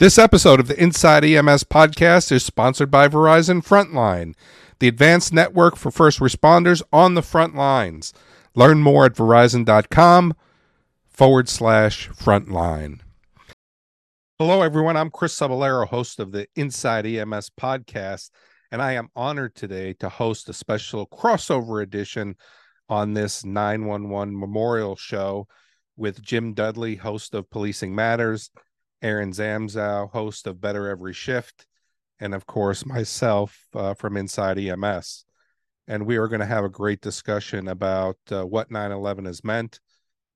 This episode of the Inside EMS podcast is sponsored by Verizon Frontline, the advanced network for first responders on the front lines. Learn more at verizon.com forward slash frontline. Hello, everyone. I'm Chris Cebollero, host of the Inside EMS podcast, and I am honored today to host a special crossover edition on this 911 memorial show with Jim Dudley, host of Policing Matters Aaron Zamzow, host of Better Every Shift, and of course myself uh, from Inside EMS. And we are going to have a great discussion about uh, what 9 11 has meant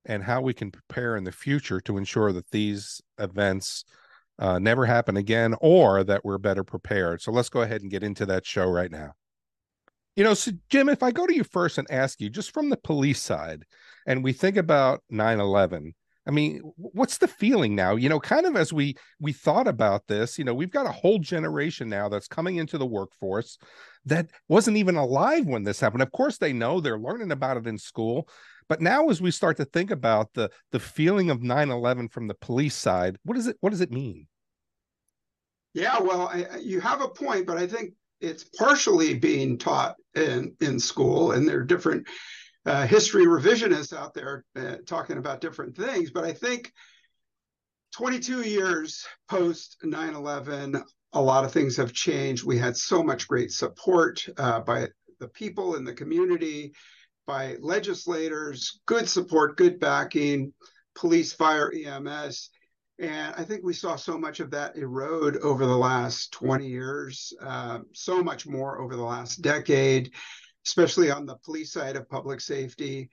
and how we can prepare in the future to ensure that these events uh, never happen again or that we're better prepared. So let's go ahead and get into that show right now. You know, so Jim, if I go to you first and ask you just from the police side, and we think about 9 11, I mean, what's the feeling now? You know, kind of as we we thought about this, you know, we've got a whole generation now that's coming into the workforce that wasn't even alive when this happened. Of course, they know they're learning about it in school, but now as we start to think about the the feeling of 9/11 from the police side, what does it what does it mean? Yeah, well, I, you have a point, but I think it's partially being taught in in school, and there are different uh, history revisionists out there uh, talking about different things, but I think 22 years post 9 11, a lot of things have changed. We had so much great support uh, by the people in the community, by legislators, good support, good backing, police, fire, EMS. And I think we saw so much of that erode over the last 20 years, uh, so much more over the last decade especially on the police side of public safety.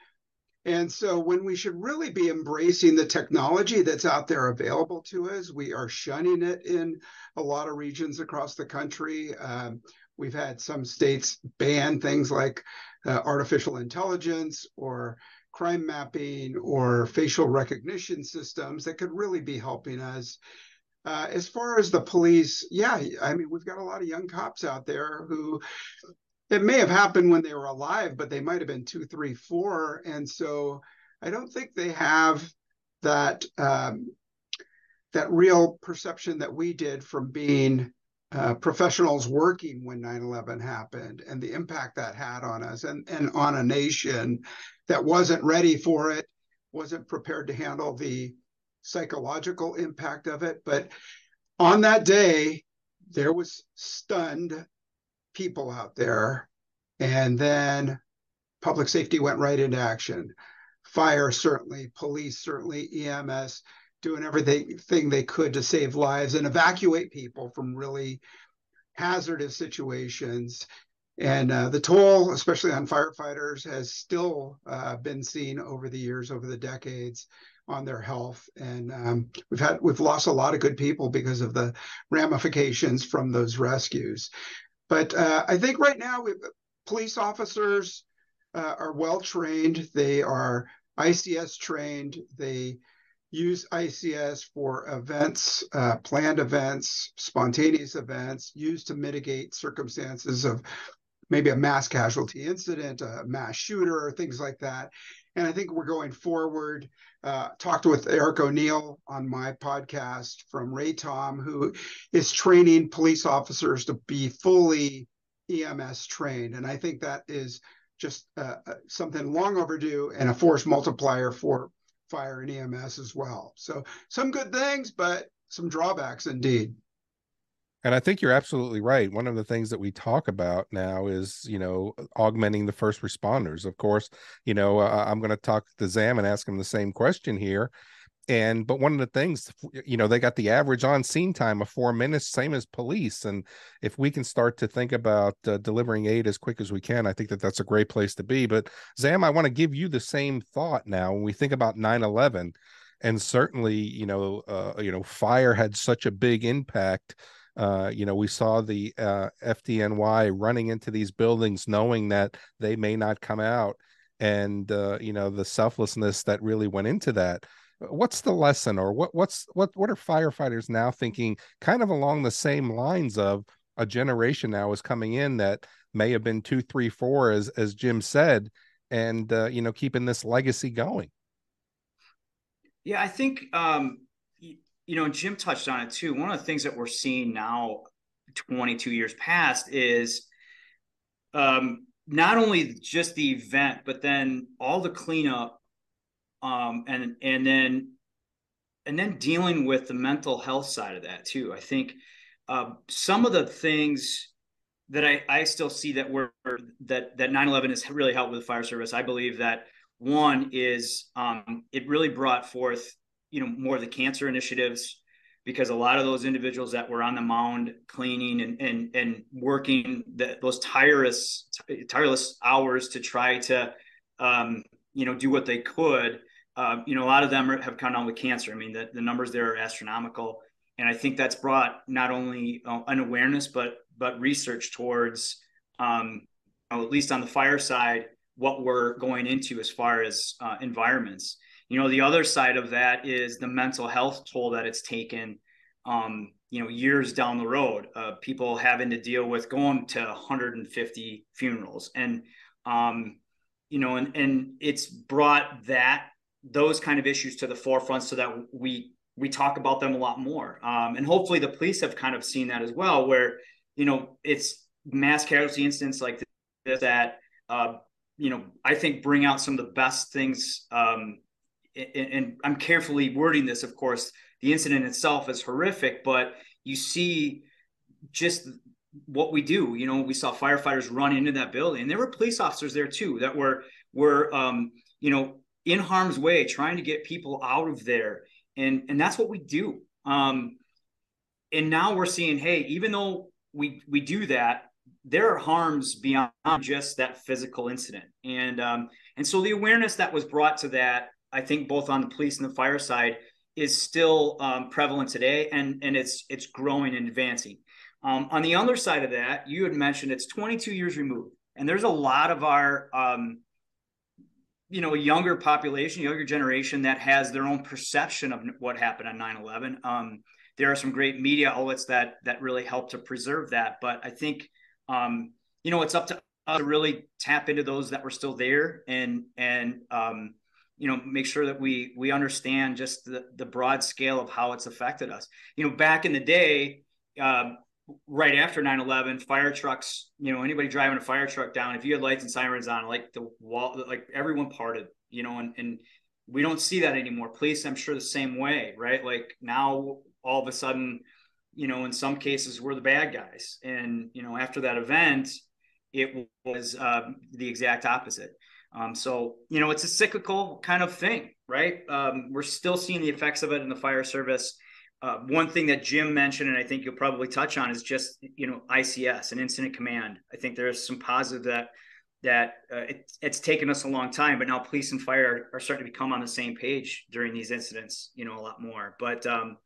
And so, when we should really be embracing the technology that's out there available to us, we are shunning it in a lot of regions across the country. Um, we've had some states ban things like uh, artificial intelligence or crime mapping or facial recognition systems that could really be helping us. Uh, as far as the police, yeah, I mean, we've got a lot of young cops out there who it may have happened when they were alive, but they might have been two, three, four, and so I don't think they have that um, that real perception that we did from being uh, professionals working when 9/11 happened and the impact that had on us and and on a nation that wasn't ready for it, wasn't prepared to handle the psychological impact of it. But on that day, there was stunned people out there. And then public safety went right into action. Fire, certainly, police, certainly, EMS, doing everything they could to save lives and evacuate people from really hazardous situations. And uh, the toll, especially on firefighters, has still uh, been seen over the years, over the decades, on their health. And um, we've had we've lost a lot of good people because of the ramifications from those rescues. But uh, I think right now, we, police officers uh, are well trained. They are ICS trained. They use ICS for events, uh, planned events, spontaneous events, used to mitigate circumstances of maybe a mass casualty incident, a mass shooter, things like that. And I think we're going forward. Uh, talked with Eric O'Neill on my podcast from Ray Tom, who is training police officers to be fully EMS trained. And I think that is just uh, uh, something long overdue and a force multiplier for fire and EMS as well. So some good things, but some drawbacks indeed. And I think you're absolutely right. One of the things that we talk about now is, you know, augmenting the first responders. Of course, you know, uh, I'm going to talk to Zam and ask him the same question here. And but one of the things, you know, they got the average on scene time of four minutes, same as police. And if we can start to think about uh, delivering aid as quick as we can, I think that that's a great place to be. But Zam, I want to give you the same thought now when we think about 9 11. And certainly, you know, uh, you know, fire had such a big impact uh, you know, we saw the uh, FDNY running into these buildings knowing that they may not come out, and uh, you know the selflessness that really went into that. What's the lesson, or what what's what what are firefighters now thinking? Kind of along the same lines of a generation now is coming in that may have been two, three, four, as as Jim said, and uh, you know keeping this legacy going. Yeah, I think um, you know, Jim touched on it too. One of the things that we're seeing now, 22 years past, is um, not only just the event, but then all the cleanup, um, and and then and then dealing with the mental health side of that too. I think uh, some of the things that I, I still see that were that that 9/11 has really helped with the fire service. I believe that one is um, it really brought forth you know more of the cancer initiatives because a lot of those individuals that were on the mound cleaning and and and working the, those tireless tireless hours to try to um, you know do what they could uh, you know a lot of them have come down with cancer. I mean the, the numbers there are astronomical. And i think that's brought not only uh, an awareness but but research towards um, you know, at least on the fire side what we're going into as far as uh, environments you know the other side of that is the mental health toll that it's taken um, you know years down the road uh, people having to deal with going to 150 funerals. And um, you know and and it's brought that those kind of issues to the forefront so that we we talk about them a lot more. Um, and hopefully the police have kind of seen that as well where you know it's mass casualty incidents like this that uh, you know i think bring out some of the best things um, and I'm carefully wording this, of course, the incident itself is horrific, but you see just what we do. You know, we saw firefighters run into that building, there were police officers there too that were were um, you know in harm's way, trying to get people out of there, and and that's what we do. Um, and now we're seeing, hey, even though we we do that, there are harms beyond just that physical incident, and um, and so the awareness that was brought to that I think both on the police and the fire side is still um, prevalent today, and and it's it's growing and advancing. Um, on the other side of that, you had mentioned it's 22 years removed, and there's a lot of our um, you know younger population, younger generation that has their own perception of what happened on 9/11. Um, there are some great media outlets that that really help to preserve that, but I think um, you know it's up to us to really tap into those that were still there and and um, you know make sure that we we understand just the, the broad scale of how it's affected us. You know back in the day um, right after 9-11 fire trucks you know anybody driving a fire truck down if you had lights and sirens on like the wall like everyone parted you know and, and we don't see that anymore. Police i'm sure the same way right? Like now all of a sudden you know in some cases we're the bad guys. And you know after that event it was uh, the exact opposite um, so, you know, it's a cyclical kind of thing, right? Um, we're still seeing the effects of it in the fire service. Uh, one thing that Jim mentioned, and I think you'll probably touch on, is just you know ICS and incident command. I think there's some positive that that uh, it, it's taken us a long time, but now police and fire are starting to become on the same page during these incidents. You know, a lot more. But um,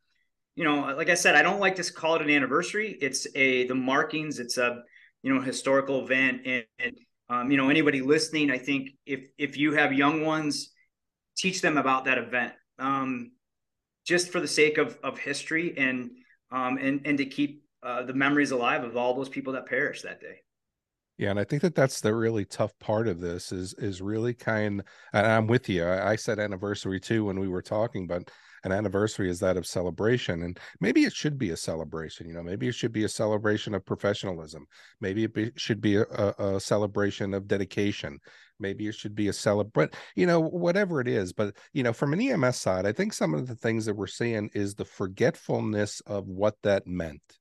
you know, like I said, I don't like to call it an anniversary. It's a the markings. It's a you know historical event, and, and um, you know anybody listening i think if if you have young ones teach them about that event um, just for the sake of of history and um, and and to keep uh, the memories alive of all those people that perished that day yeah, and I think that that's the really tough part of this is is really kind. And I'm with you. I, I said anniversary too when we were talking, but an anniversary is that of celebration and maybe it should be a celebration you know maybe it should be a celebration of professionalism. Maybe it be, should be a, a, celebration of dedication. Maybe it should be a celebrate you know whatever it is but you know from an ems side i think some of the things that we're seeing is the forgetfulness of what that meant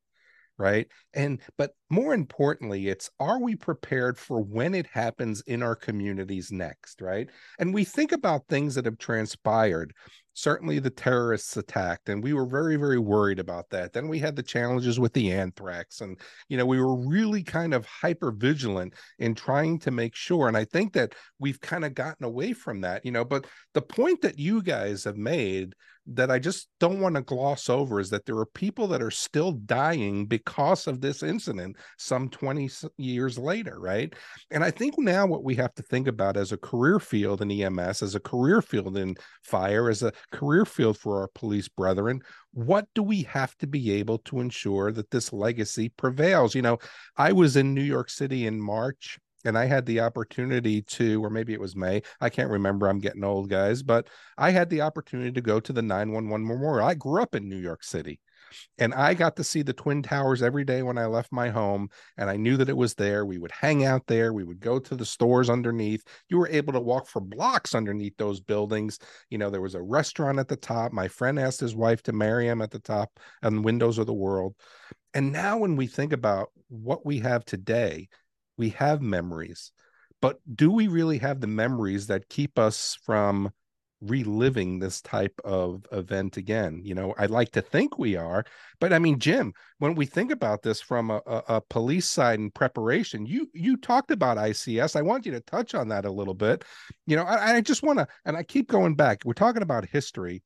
right? And but more importantly it's are we prepared for when it happens in our communities next right? And we think about things that have transpired certainly the terrorists attacked and we were very very worried about that. Then we had the challenges with the anthrax and you know we were really kind of hyper vigilant in trying to make sure and i think that we've kind of gotten away from that you know but the point that you guys have made that i just don't want to gloss over is that there are people that are still dying because of this incident some 20 years later right? And i think now what we have to think about as a career field in ems as a career field in fire as a career field for our police brethren. What do we have to be able to ensure that this legacy prevails? You know, I was in New York City in March and I had the opportunity to, or maybe it was May, I can't remember. I'm getting old, guys, but I had the opportunity to go to the 911 memorial. I grew up in New York City. And I got to see the Twin Towers every day when I left my home. And I knew that it was there. We would hang out there. We would go to the stores underneath. You were able to walk for blocks underneath those buildings. You know, there was a restaurant at the top. My friend asked his wife to marry him at the top and windows of the world. And now, when we think about what we have today, we have memories. But do we really have the memories that keep us from reliving this type of event again. You know, I'd like to think we are, but I mean, Jim, when we think about this from a, a, a, police side and preparation, you you talked about ICS. I want you to touch on that a little bit. You know, I, I just want to, and I keep going back. We're talking about history,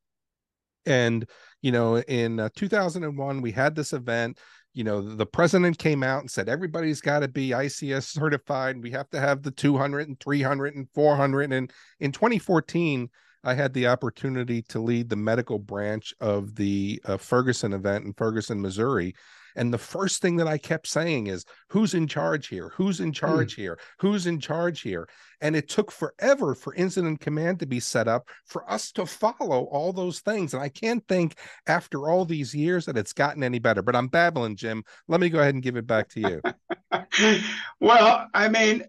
and you know, in uh, 2001, we had this event you know the president came out and said everybody's got to be ics certified we have to have the 200 and 300 and 400 and in 2014 I had the opportunity to lead the medical branch of the uh, Ferguson event in Ferguson, Missouri. And the first thing that I kept saying is, who's in charge here? Who's in hmm. charge here? Who's in charge here? And it took forever for incident command to be set up for us to follow all those things. And I can't think after all these years that it's gotten any better. But I'm babbling, Jim. Let me go ahead and give it back to you. well, I mean,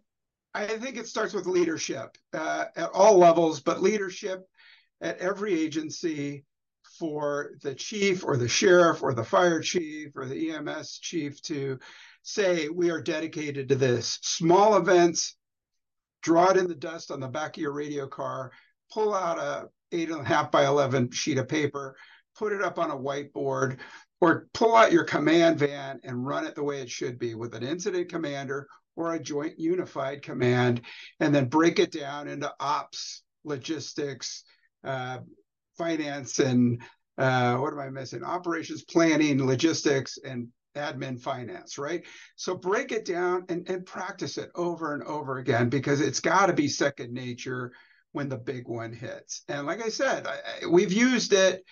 I think it starts with leadership uh, at all levels, but leadership at every agency for the chief or the sheriff or the fire chief or the EMS chief to say, we are dedicated to this. Small events, draw it in the dust on the back of your radio car, pull out a eight and a half by 11 sheet of paper, put it up on a whiteboard, or pull out your command van and run it the way it should be with an incident commander or a joint unified command, and then break it down into ops, logistics, uh, finance, and uh, what am I missing? Operations planning, logistics, and admin finance, right? So break it down and, and practice it over and over again because it's got to be second nature when the big one hits. And like I said, I, I, we've used it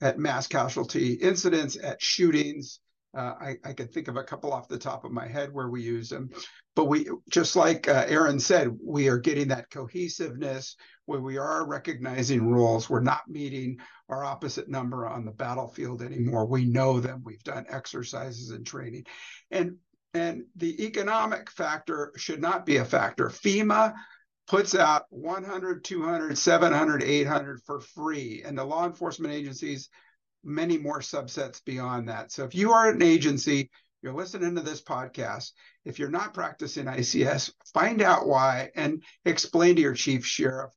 at mass casualty incidents, at shootings, uh, I, I could think of a couple off the top of my head where we use them, but we just like uh, Aaron said, we are getting that cohesiveness where we are recognizing rules. We're not meeting our opposite number on the battlefield anymore. We know them. We've done exercises and training, and and the economic factor should not be a factor. FEMA puts out 100, 200, 700, 800 for free, and the law enforcement agencies many more subsets beyond that. So if you are an agency, you're listening to this podcast, if you're not practicing ICS, find out why and explain to your chief sheriff.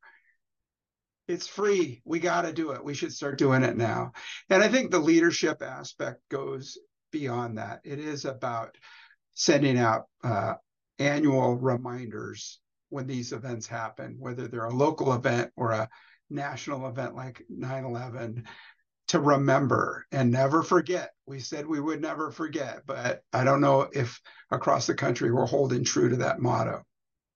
It's free. We got to do it. We should start doing it now. And I think the leadership aspect goes beyond that. It is about sending out uh, annual reminders when these events happen, whether they're a local event or a national event like 9 11 to remember and never forget. We said we would never forget, but I don't know if across the country we're holding true to that motto.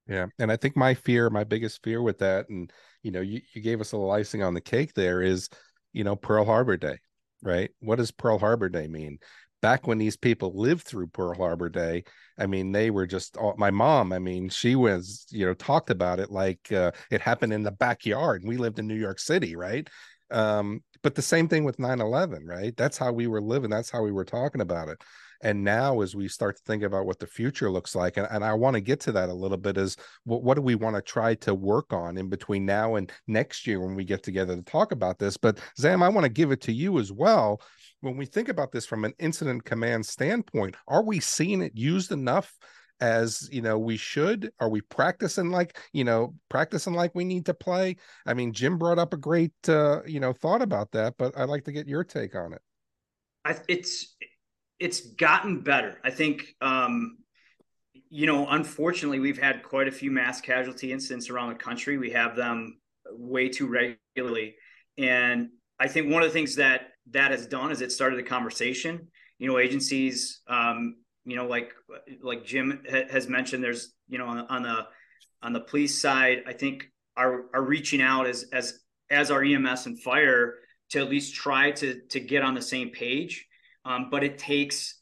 Yeah. And I think my fear, my biggest fear with that, and you know, you, you gave us a little icing on the cake there is, you know, Pearl Harbor Day, right? What does Pearl Harbor Day mean? Back when these people lived through Pearl Harbor Day, I mean, they were just all, my mom. I mean, she was, you know, talked about it like uh, it happened in the backyard. We lived in New York City, right? Um, but the same thing with 9-11 right? That's how we were living that's how we were talking about it. And now as we start to think about what the future looks like and, and i want to get to that a little bit is what, what do we want to try to work on in between now and next year when we get together to talk about this? But zam i want to give it to you as well. When we think about this from an incident command standpoint are we seeing it used enough as you know we should? Are we practicing like you know practicing like we need to play? I mean jim brought up a great uh you know thought about that but i'd like to get your take on it. I, it's it's gotten better. I think um you know unfortunately we've had quite a few mass casualty incidents around the country. We have them way too regularly. And i think one of the things that that has done is it started a conversation. You know agencies um you know, like like Jim ha- has mentioned, there's you know on, on, the on the police side, I think are are reaching out as as as our EMS and fire to at least try to to get on the same page. Um, but it takes,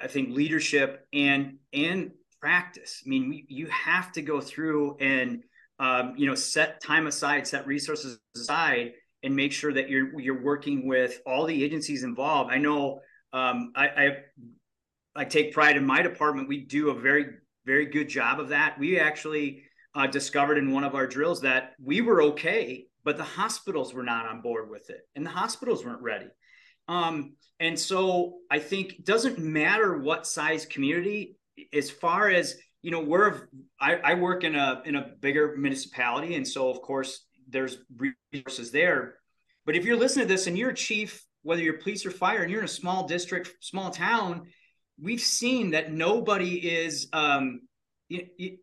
I think, leadership and and practice. I mean, we, you have to go through and um, you know set time aside, set resources aside, and make sure that you're you're working with all the agencies involved. I know um, I, I I take pride in my department. We do a very very good job of that. We actually uh, discovered in one of our drills that we were okay, but the hospitals were not on board with it, and the hospitals weren't ready. Um, and so I think it doesn't matter what size community, as far as you know, we're I, I work in a in a bigger municipality, and so of course there's resources there. But if you're listening to this and you're a chief, whether you're police or fire, and you're in a small district, small town, we've seen that nobody is. Um, it, it,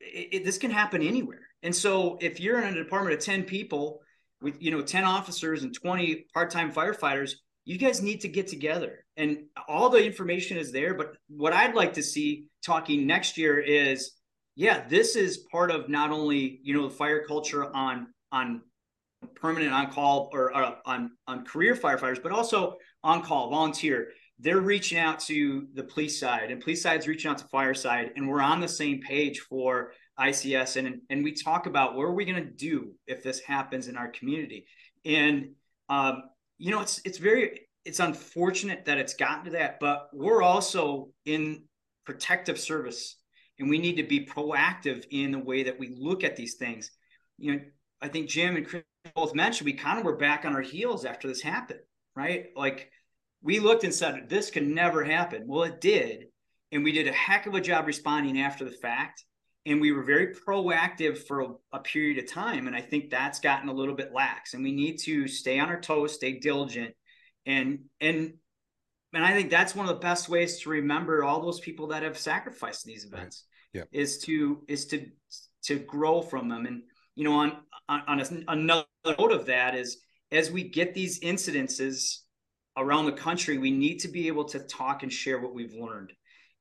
it, this can happen anywhere. And so if you're in a department of 10 people with you know 10 officers and 20 part-time firefighters, you guys need to get together. And all the information is there, but what I'd like to see talking next year is yeah, this is part of not only, you know, the fire culture on on permanent on call or uh, on on career firefighters, but also on call, volunteer. They're reaching out to the police side, and police side's reaching out to fire side, and we're on the same page for ICS, and and we talk about what are we going to do if this happens in our community, and um, you know, it's it's very it's unfortunate that it's gotten to that, but we're also in protective service, and we need to be proactive in the way that we look at these things. You know, I think Jim and Chris both mentioned we kind of were back on our heels after this happened, right? Like we looked and said this could never happen. Well, it did, and we did a heck of a job responding after the fact, and we were very proactive for a, a period of time. And I think that's gotten a little bit lax, and we need to stay on our toes, stay diligent, and and and I think that's one of the best ways to remember all those people that have sacrificed in these events. Yeah. Is to is to to grow from them and you know, on on, on a, another note of that is as we get these incidences around the country, we need to be able to talk and share what we've learned.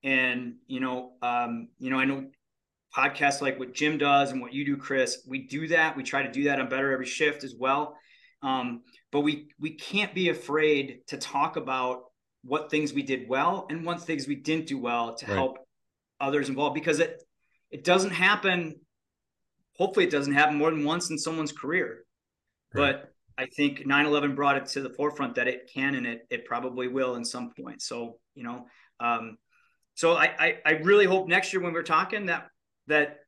And you know, um, you know, I know podcasts like what Jim does and what you do, Chris. We do that. We try to do that on Better Every Shift as well. Um, but we we can't be afraid to talk about what things we did well and what things we didn't do well to right. help others involved because it it doesn't happen hopefully it doesn't happen more than once in someone's career. Right. But I think 9/11 brought it to the forefront that it can and it it probably will in some point. So you know, um, so I, I, I really hope next year when we're talking that that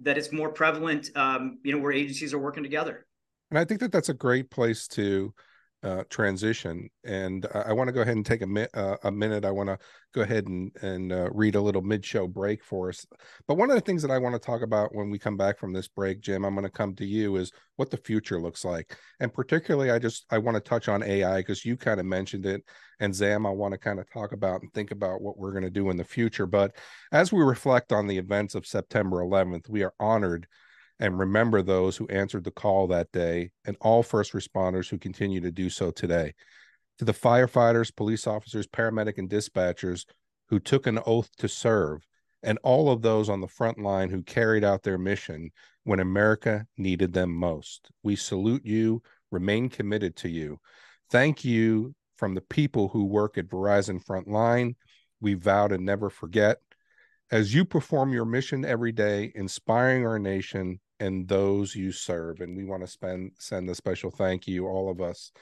that it's more prevalent. Um, you know, where agencies are working together. And I think that that's a great place to uh, transition. And I, I want to go ahead and take a, mi- uh, a minute. I want to go ahead and, and uh, read a little mid show break for us. But one of the things that I want to talk about when we come back from this break, Jim, I'm going to come to you is what the future looks like. And particularly, I just I want to touch on AI because you kind of mentioned it. And Zam, I want to kind of talk about and think about what we're going to do in the future. But as we reflect on the events of September 11th, we are honored and remember those who answered the call that day and all first responders who continue to do so today. To the firefighters, police officers, paramedic, and dispatchers who took an oath to serve, and all of those on the front line who carried out their mission when America needed them most. We salute you, remain committed to you. Thank you from the people who work at Verizon Frontline. We vow to never forget. As you perform your mission every day, inspiring our nation, and those you serve. And we want to spend send a special thank you, all of us,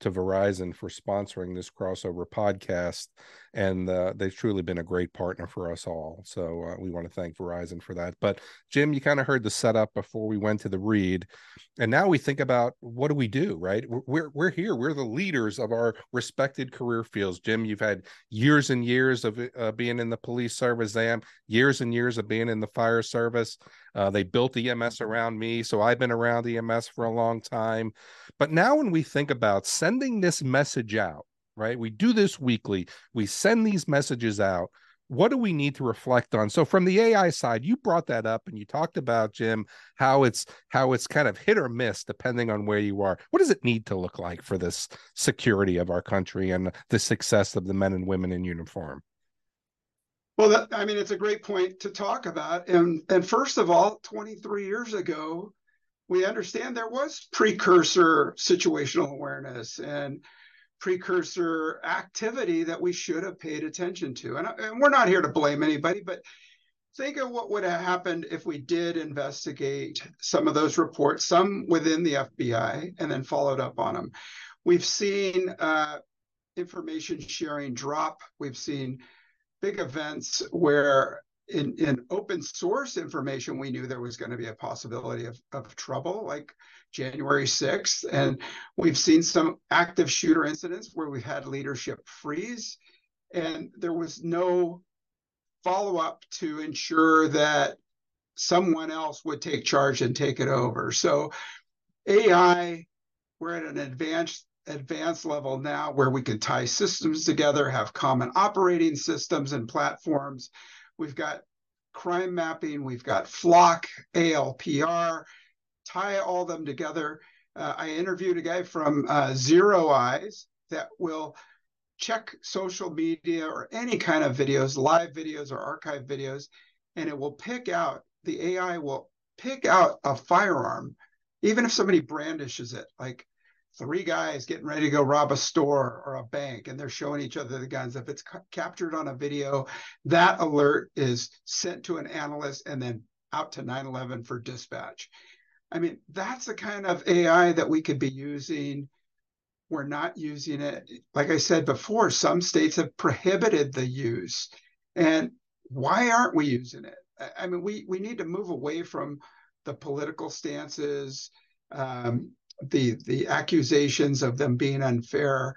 to Verizon for sponsoring this crossover podcast. And uh, they've truly been a great partner for us all. So uh, we want to thank Verizon for that. But Jim, you kind of heard the setup before we went to the read. And now we think about what do we do, right? We're, we're here. We're the leaders of our respected career fields. Jim, you've had years and years of uh, being in the police service, Zam, years and years of being in the fire service. Uh, they built EMS around me. So I've been around EMS for a long time. But now when we think about sending this message out, right? We do this weekly, we send these messages out. What do we need to reflect on? So from the AI side, you brought that up and you talked about Jim how it's how it's kind of hit or miss depending on where you are. What does it need to look like for this security of our country and the success of the men and women in uniform? Well, that, I mean, it's a great point to talk about. And and first of all, 23 years ago, we understand there was precursor situational awareness and precursor activity that we should have paid attention to. And, and we're not here to blame anybody, but think of what would have happened if we did investigate some of those reports, some within the FBI, and then followed up on them. We've seen uh, information sharing drop. We've seen big events where in, in open source information, we knew there was going to be a possibility of, of trouble, like January 6th. And we've seen some active shooter incidents where we've had leadership freeze, and there was no follow up to ensure that someone else would take charge and take it over. So, AI, we're at an advanced advanced level now where we can tie systems together, have common operating systems and platforms. We've got crime mapping, we've got Flock, ALPR, tie all them together. Uh, I interviewed a guy from uh, ZeroEyes that will check social media or any kind of videos, live videos or archive videos, and it will pick out, the AI will pick out a firearm, even if somebody brandishes it. Like three guys getting ready to go rob a store or a bank and they're showing each other the guns if it's ca- captured on a video that alert is sent to an analyst and then out to 911 for dispatch i mean that's the kind of ai that we could be using. We're not using it. Like i said before some states have prohibited the use. And why aren't we using it? I mean we we need to move away from the political stances um, the the accusations of them being unfair.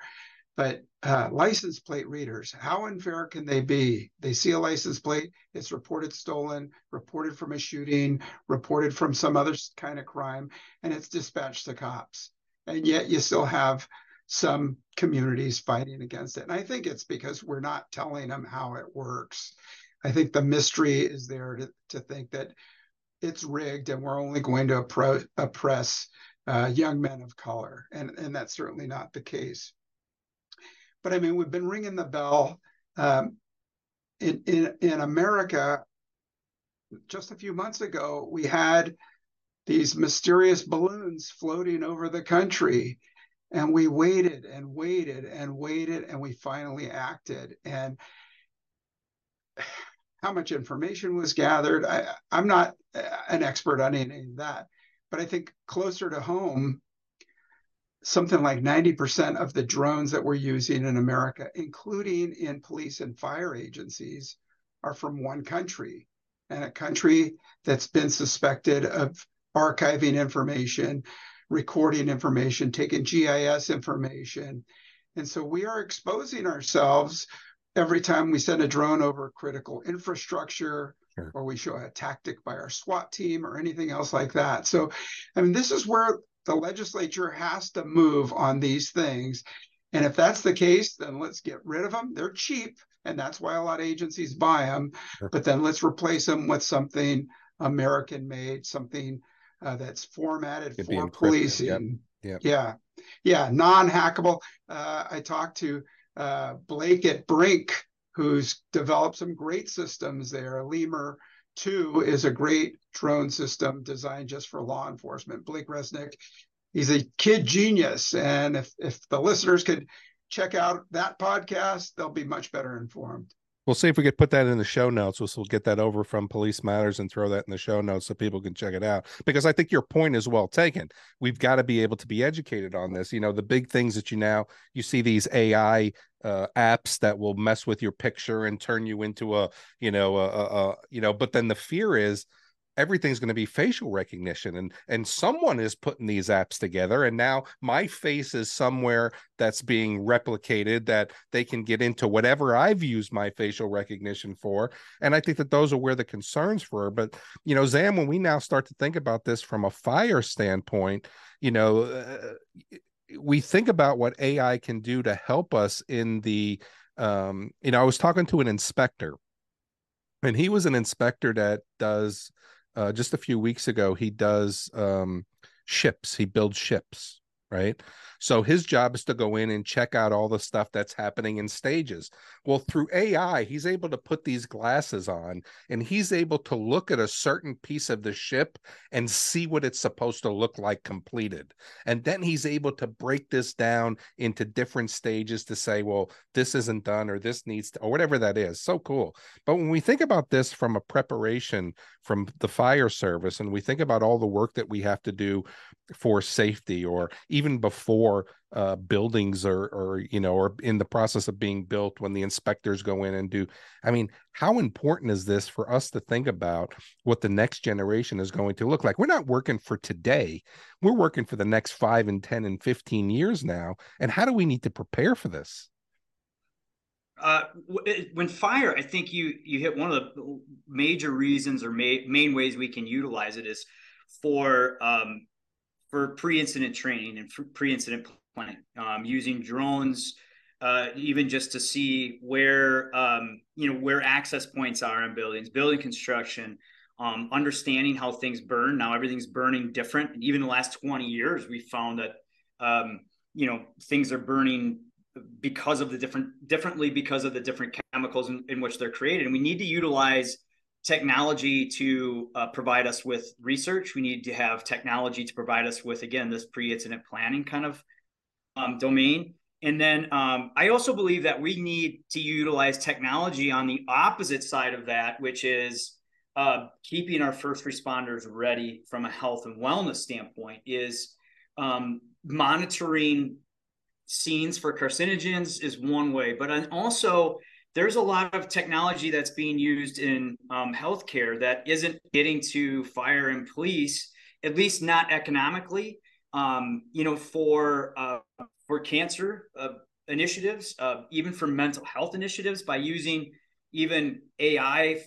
But uh, license plate readers, how unfair can they be? They see a license plate, it's reported stolen, reported from a shooting, reported from some other kind of crime, and it's dispatched to cops. And yet you still have some communities fighting against it. And I think it's because we're not telling them how it works. I think the mystery is there to, to think that it's rigged and we're only going to oppress uh, young men of color, and and that's certainly not the case. But I mean, we've been ringing the bell um, in in in America. Just a few months ago, we had these mysterious balloons floating over the country, and we waited and waited and waited, and we finally acted. And how much information was gathered? I, I'm not an expert on any of that but I think closer to home, something like 90% of the drones that we're using in America, including in police and fire agencies, are from one country and a country that's been suspected of archiving information, recording information, taking GIS information. And so we are exposing ourselves every time we send a drone over critical infrastructure, Sure. or we show a tactic by our SWAT team or anything else like that. So, I mean, this is where the legislature has to move on these things. And if that's the case, then let's get rid of them. They're cheap, and that's why a lot of agencies buy them. Sure. But then let's replace them with something American made, something uh, that's formatted Could for policing. Yep. Yep. Yeah. Yeah. Non hackable. Uh, I talked to uh, Blake at BRINC who's developed some great systems there. Lemur 2 is a great drone system designed just for law enforcement. Blake Resnick, he's a kid genius. And if, if the listeners could check out that podcast, they'll be much better informed. We'll see if we could put that in the show notes. We'll, we'll get that over from Police Matters and throw that in the show notes so people can check it out. Because I think your point is well taken. We've got to be able to be educated on this. You know, the big things that you now you see these AI uh, apps that will mess with your picture and turn you into a, you know, a, a, a you know. But then the fear is everything's going to be facial recognition and and someone is putting these apps together and now my face is somewhere that's being replicated that they can get into whatever I've used my facial recognition for and I think that those are where the concerns were but you know Zam when we now start to think about this from a fire standpoint you know uh, we think about what AI can do to help us in the um you know I was talking to an inspector and he was an inspector that does uh, just a few weeks ago he does um, ships. He builds ships right So his job is to go in and check out all the stuff that's happening in stages. Well, through AI, he's able to put these glasses on and he's able to look at a certain piece of the ship and see what it's supposed to look like completed. And then he's able to break this down into different stages to say, well, this isn't done or this needs to, or whatever that is. So cool. But when we think about this from a preparation from the fire service and we think about all the work that we have to do for safety or even before uh, buildings or or you know or in the process of being built when the inspectors go in and do i mean how important is this for us to think about what the next generation is going to look like? We're not working for today. We're working for the next 5 and 10 and 15 years now. And how do we need to prepare for this? Uh, when fire, I think you you hit one of the major reasons or ma- main ways we can utilize it is for um, for pre-incident training and pre-incident planning, um, using drones, uh, even just to see where um, you know where access points are in buildings, building construction, um, understanding how things burn. Now everything's burning different. And even the last 20 years, we found that um, you know things are burning because of the different differently because of the different chemicals in, in which they're created. And we need to utilize technology to uh, provide us with research. We need to have technology to provide us with, again, this pre incident planning kind of um, domain. And then um, I also believe that we need to utilize technology on the opposite side of that, which is uh, keeping our first responders ready from a health and wellness standpoint, is um, monitoring scenes for carcinogens is one way, but also there's a lot of technology that's being used in um, healthcare that isn't getting to fire and police, at least not economically. Um, you know, for uh, for cancer uh, initiatives, uh, even for mental health initiatives, by using even AI,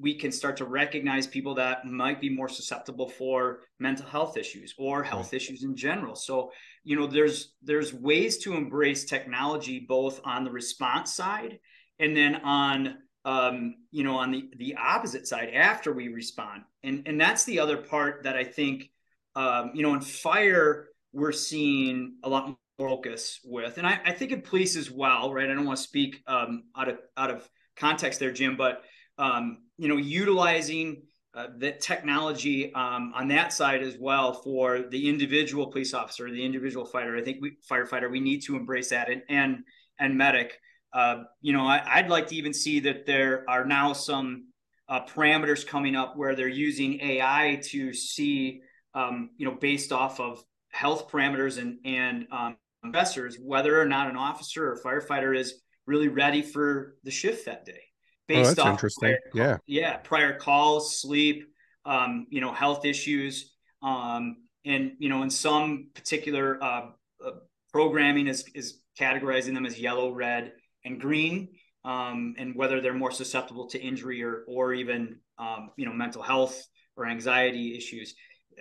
we can start to recognize people that might be more susceptible for mental health issues or health right. issues in general. So, you know, there's there's ways to embrace technology both on the response side and then on um, you know on the the opposite side after we respond. And and that's the other part that i think um, you know in fire we're seeing a lot more focus with. And i, I think in police as well right? I don't want to speak um, out of out of context there jim but um, you know utilizing uh, the technology um, on that side as well for the individual police officer the individual fighter. I think we firefighter we need to embrace that. And and and medic uh, you know, I, would like to even see that there are now some uh, parameters coming up where they're using AI to see, um, you know, based off of health parameters and and um, investors, whether or not an officer or firefighter is really ready for the shift that day. Based oh, that's off interesting. Prior, yeah, yeah, prior calls, sleep, um, you know, health issues, um, and you know, in some particular uh, uh, programming is is categorizing them as yellow, red, and green, um, and whether they're more susceptible to injury or or even um, you know mental health or anxiety issues.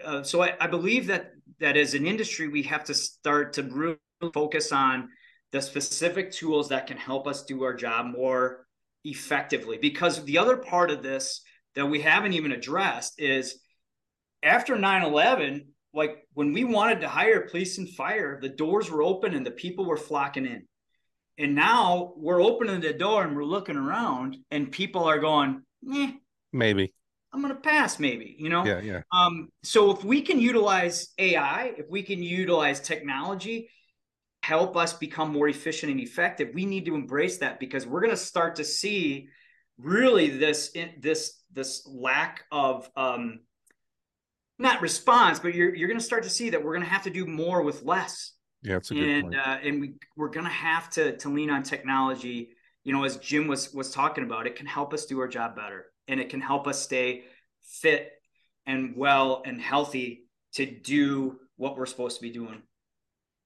Uh, so I, I, believe that that as an industry we have to start to really focus on the specific tools that can help us do our job more effectively. Because the other part of this that we haven't even addressed is after 9-11 like when we wanted to hire police and fire the doors were open and the people were flocking in and now we're opening the door and we're looking around, and people are going, eh, maybe. I'm going to pass, maybe, you know? Yeah, yeah. Um, so if we can utilize AI, if we can utilize technology, help us become more efficient and effective, we need to embrace that because we're going to start to see really this this this lack of um not response but you're you're going to start to see that we're going to have to do more with less yeah, it's a good and point. Uh, and we we're gonna have to to lean on technology. You know, as Jim was was talking about, it can help us do our job better, and it can help us stay fit and well and healthy to do what we're supposed to be doing.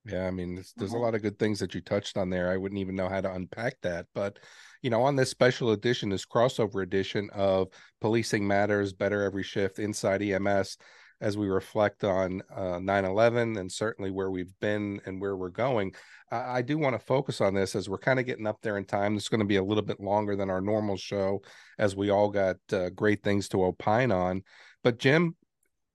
Yeah, I mean, there's, there's, a uh-huh. lot of good things that you touched on there. I wouldn't even know how to unpack that, but you know, on this special edition, this crossover edition of Policing Matters, Better Every Shift Inside EMS, as we reflect on uh, 9-11 and certainly where we've been and where we're going i, I do want to focus on this as we're kind of getting up there in time. It's going to be a little bit longer than our normal show as we all got uh, great things to opine on. But jim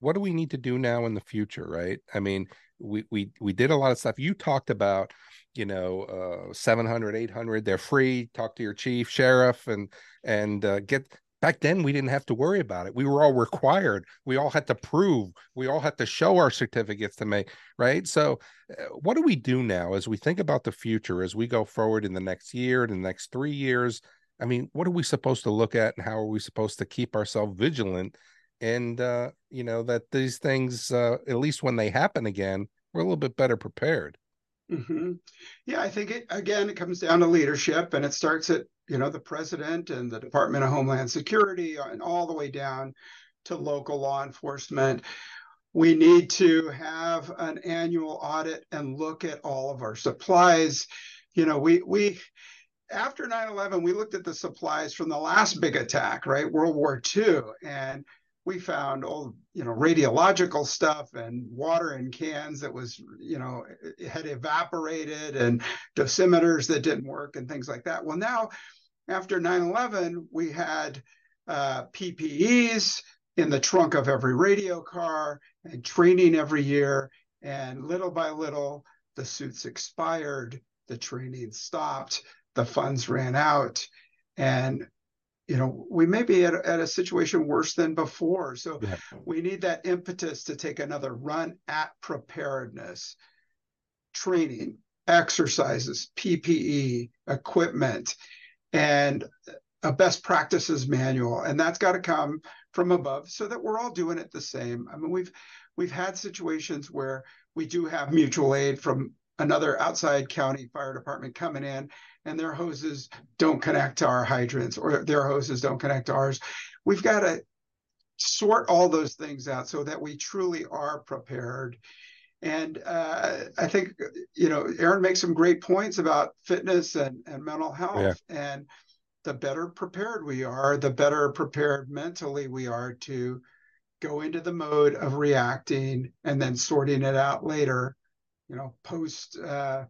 what do we need to do now in the future right? I mean we we we did a lot of stuff. You talked about you know uh 700 800 they're free talk to your chief sheriff and and uh, get back then we didn't have to worry about it. We were all required. We all had to prove. We all had to show our certificates to make right? So uh, what do we do now as we think about the future as we go forward in the next year in the next three years? I mean what are we supposed to look at and how are we supposed to keep ourselves vigilant? And uh you know that these things uh at least when they happen again we're a little bit better prepared. Mm-hmm. Yeah, I think it again it comes down to leadership, and it starts at you know the president and the Department of Homeland Security, and all the way down to local law enforcement. We need to have an annual audit and look at all of our supplies. You know, we we after 9-11 we looked at the supplies from the last big attack right world war ii and we found old you know radiological stuff and water in cans that was you know had evaporated and dosimeters that didn't work and things like that. Well now after 9-11 we had uh, ppes in the trunk of every radio car and training every year. And little by little the suits expired the training stopped the funds ran out and you know, we may be at a, at a situation worse than before. So yeah. we need that impetus to take another run at preparedness, training, exercises, PPE, equipment, and a best practices manual. And that's got to come from above so that we're all doing it the same. I mean, we've we've had situations where we do have mutual aid from another outside county fire department coming in and their hoses don't connect to our hydrants or their hoses don't connect to ours. We've got to sort all those things out so that we truly are prepared. And uh, I think, you know, Aaron makes some great points about fitness and, and mental health. Yeah. And the better prepared we are, the better prepared mentally we are to go into the mode of reacting and then sorting it out later, you know, post uh,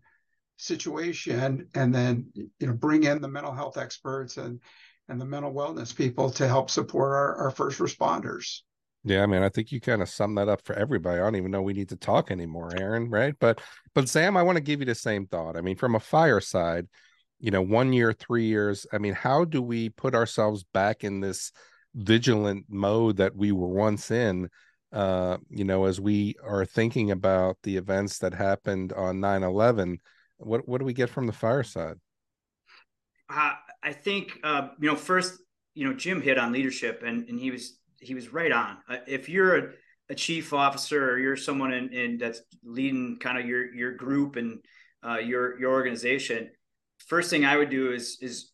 situation and then you know bring in the mental health experts and and the mental wellness people to help support our, our first responders yeah, I mean, I think you kind of sum that up for everybody. I don't even know we need to talk anymore, Aaron, right? But but Zam, I want to give you the same thought. I mean, from a fireside you know, one year, three years, I mean, how do we put ourselves back in this vigilant mode that we were once in? Uh, you know, as we are thinking about the events that happened on 9 11, what what do we get from the fireside? Uh, I think uh, you know first you know Jim hit on leadership and and he was he was right on. Uh, if you're a, a, chief officer or you're someone in, in, that's leading kind of your your group and uh, your your organization, first thing I would do is is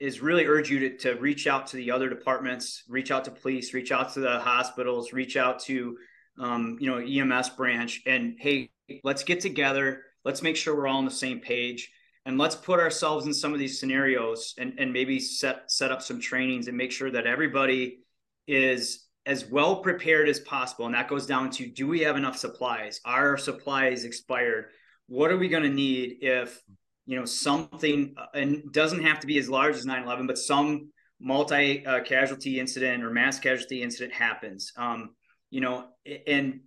is really urge you to, to reach out to the other departments, reach out to police, reach out to the hospitals, reach out to um, you know EMS branch, and hey, let's get together let's make sure we're all on the same page and let's put ourselves in some of these scenarios and, and maybe set set up some trainings and make sure that everybody is as well prepared as possible. And that goes down to do we have enough supplies? Are our supplies expired? What are we going to need if you know something uh, and doesn't have to be as large as 9-11 but some multi uh, casualty incident or mass casualty incident happens? Um, you know and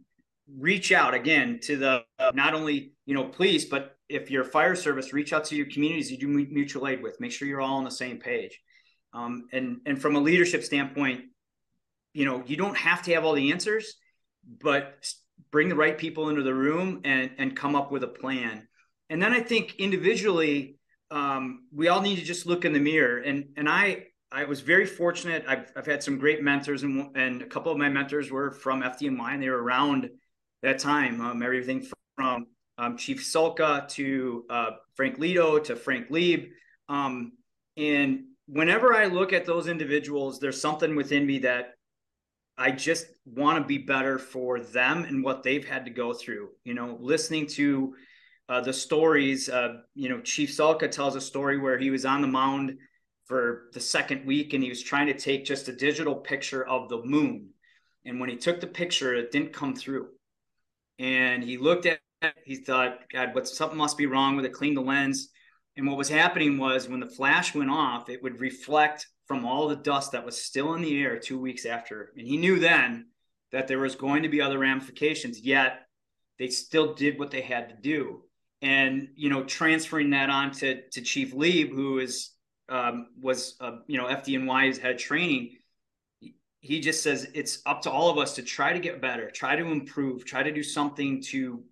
reach out again to the uh, not only you know police but if you're fire service reach out to your communities you do mutual aid with. Make sure you're all on the same page. Um, and and from a leadership standpoint you know you don't have to have all the answers but bring the right people into the room and and come up with a plan. And then i think individually um, we all need to just look in the mirror. And and i I was very fortunate. I've, I've had some great mentors, and, and a couple of my mentors were from FDNY, and they were around that time. Um, everything from um, Chief Salka to uh, Frank Lido to Frank Leeb. Um, and whenever I look at those individuals, there's something within me that I just want to be better for them and what they've had to go through. You know, listening to uh, the stories, uh, you know, Chief Salka tells a story where he was on the mound for the second week and he was trying to take just a digital picture of the moon. And when he took the picture, it didn't come through and he looked at it, he thought, God, what something must be wrong with it, cleaned the lens. And what was happening was when the flash went off, it would reflect from all the dust that was still in the air two weeks after. And he knew then that there was going to be other ramifications, yet they still did what they had to do. And you know, transferring that on to, to Chief Leeb, who is um, was uh, you know FDNY's head training, he just says it's up to all of us to try to get better, try to improve, try to do something to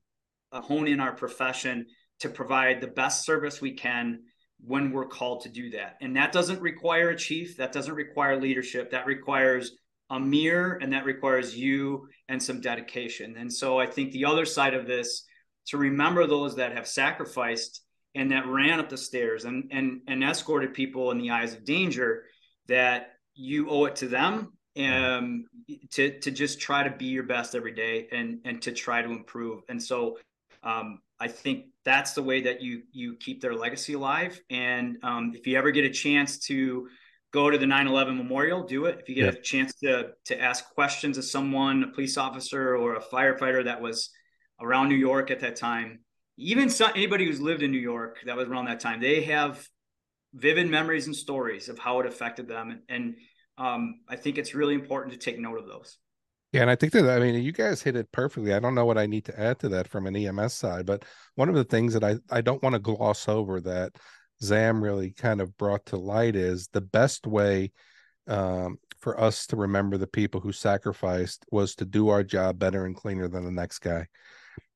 uh, hone in our profession to provide the best service we can when we're called to do that. And that doesn't require a chief, that doesn't require leadership, that requires a mirror and that requires you and some dedication. And so I think the other side of this to remember those that have sacrificed and that ran up the stairs and and and escorted people in the eyes of danger that you owe it to them um to to just try to be your best every day and and to try to improve and so um I think that's the way that you you keep their legacy alive. And um, if you ever get a chance to go to the 9/11 memorial, do it. If you get yeah. a chance to to ask questions of someone, a police officer or a firefighter that was around New York at that time, even some, anybody who's lived in New York that was around that time, they have vivid memories and stories of how it affected them. And, and um, I think it's really important to take note of those. Yeah, and I think that I mean you guys hit it perfectly. I don't know what I need to add to that from an EMS side, but one of the things that I I don't want to gloss over that Zam really kind of brought to light is the best way um, for us to remember the people who sacrificed was to do our job better and cleaner than the next guy.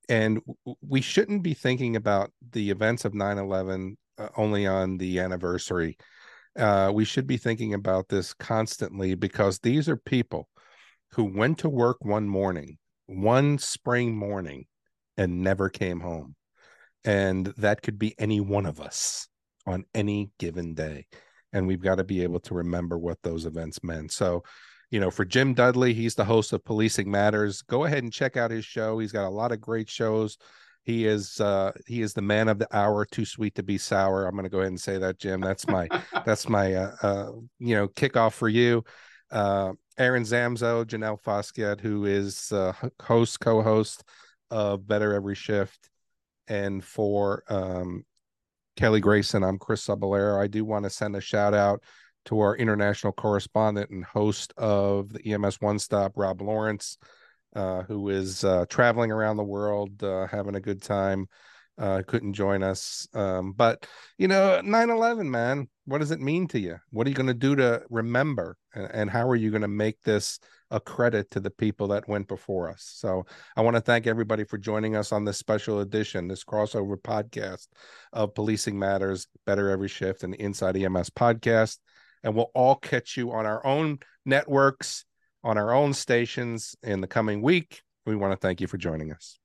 And we shouldn't be thinking about the events of 9 11 uh, only on the anniversary. Uh, we should be thinking about this constantly because these are people who went to work one morning, one spring morning, and never came home. And that could be any one of us on any given day. And we've got to be able to remember what those events meant. So, you know, for Jim Dudley, he's the host of Policing Matters. Go ahead and check out his show. He's got a lot of great shows. He is uh he is the man of the hour, too sweet to be sour. I'm going to go ahead and say that, Jim. That's my that's my uh, uh you know kickoff for you. Uh Aaron Zamzow, Janelle Foskett, who is uh, host, co-host of Better Every Shift, and for um, Kelly Grayson, I'm Chris Cebollero. I do want to send a shout out to our international correspondent and host of the EMS One Stop, Rob Lawrence, uh, who is uh, traveling around the world, uh, having a good time. Uh, couldn't join us, um, but you know, 9/11, man what does it mean to you? What are you going to do to remember? And, and how are you going to make this a credit to the people that went before us? So I want to thank everybody for joining us on this special edition, this crossover podcast of Policing Matters, Better Every Shift, and Inside EMS podcast. And we'll all catch you on our own networks, on our own stations in the coming week. We want to thank you for joining us.